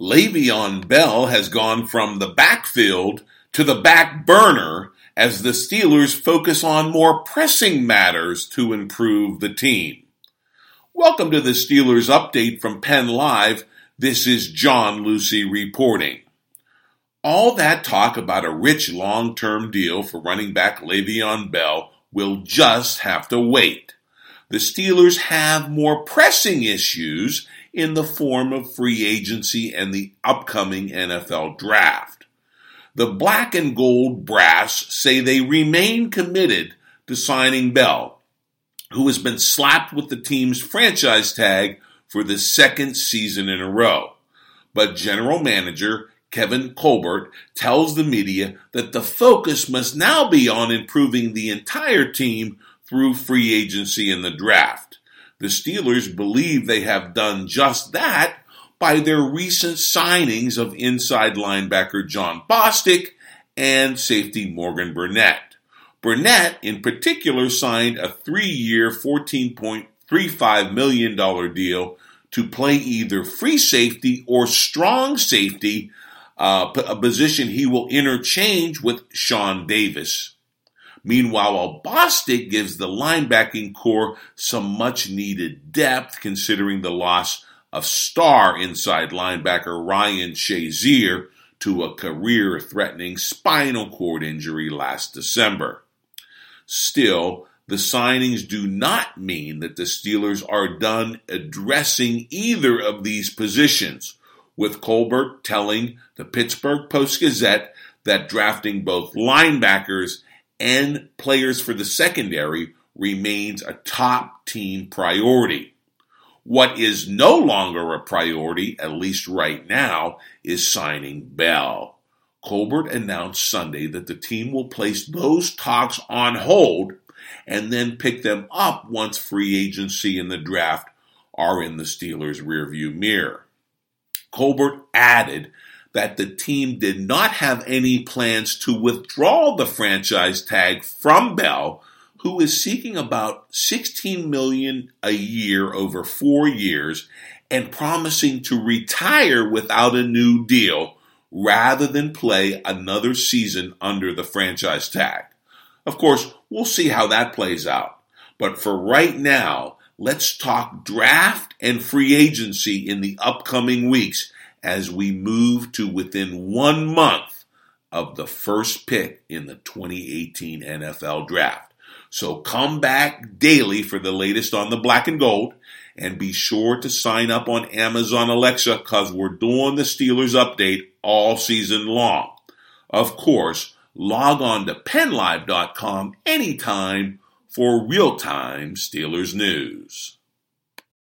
Le'Veon Bell has gone from the backfield to the back burner as the Steelers focus on more pressing matters to improve the team. Welcome to the Steelers update from Penn Live. This is John Lucy reporting. All that talk about a rich long term deal for running back Le'Veon Bell will just have to wait. The Steelers have more pressing issues in the form of free agency and the upcoming NFL draft. The black and gold brass say they remain committed to signing Bell, who has been slapped with the team's franchise tag for the second season in a row. But general manager Kevin Colbert tells the media that the focus must now be on improving the entire team through free agency and the draft. The Steelers believe they have done just that by their recent signings of inside linebacker Jon Bostic and safety Morgan Burnett. Burnett, in particular, signed a three year, $14.35 million deal to play either free safety or strong safety, uh, a position he will interchange with Sean Davis. Meanwhile, while Bostic gives the linebacking corps some much needed depth considering the loss of star inside linebacker Ryan Shazier to a career threatening spinal cord injury last December. Still, the signings do not mean that the Steelers are done addressing either of these positions, with Colbert telling the Pittsburgh Post Gazette that drafting both linebackers and players for the secondary remains a top team priority. What is no longer a priority, at least right now, is signing Bell. Colbert announced Sunday that the team will place those talks on hold and then pick them up once free agency and the draft are in the Steelers' rearview mirror. Colbert added that the team did not have any plans to withdraw the franchise tag from Bell, who is seeking about 16 million a year over 4 years and promising to retire without a new deal rather than play another season under the franchise tag. Of course, we'll see how that plays out. But for right now, let's talk draft and free agency in the upcoming weeks as we move to within one month of the first pick in the 2018 NFL Draft. So come back daily for the latest on the black and gold and be sure to sign up on Amazon Alexa because we're doing the Steelers update all season long. Of course, log on to pennlive.com anytime for real time Steelers news.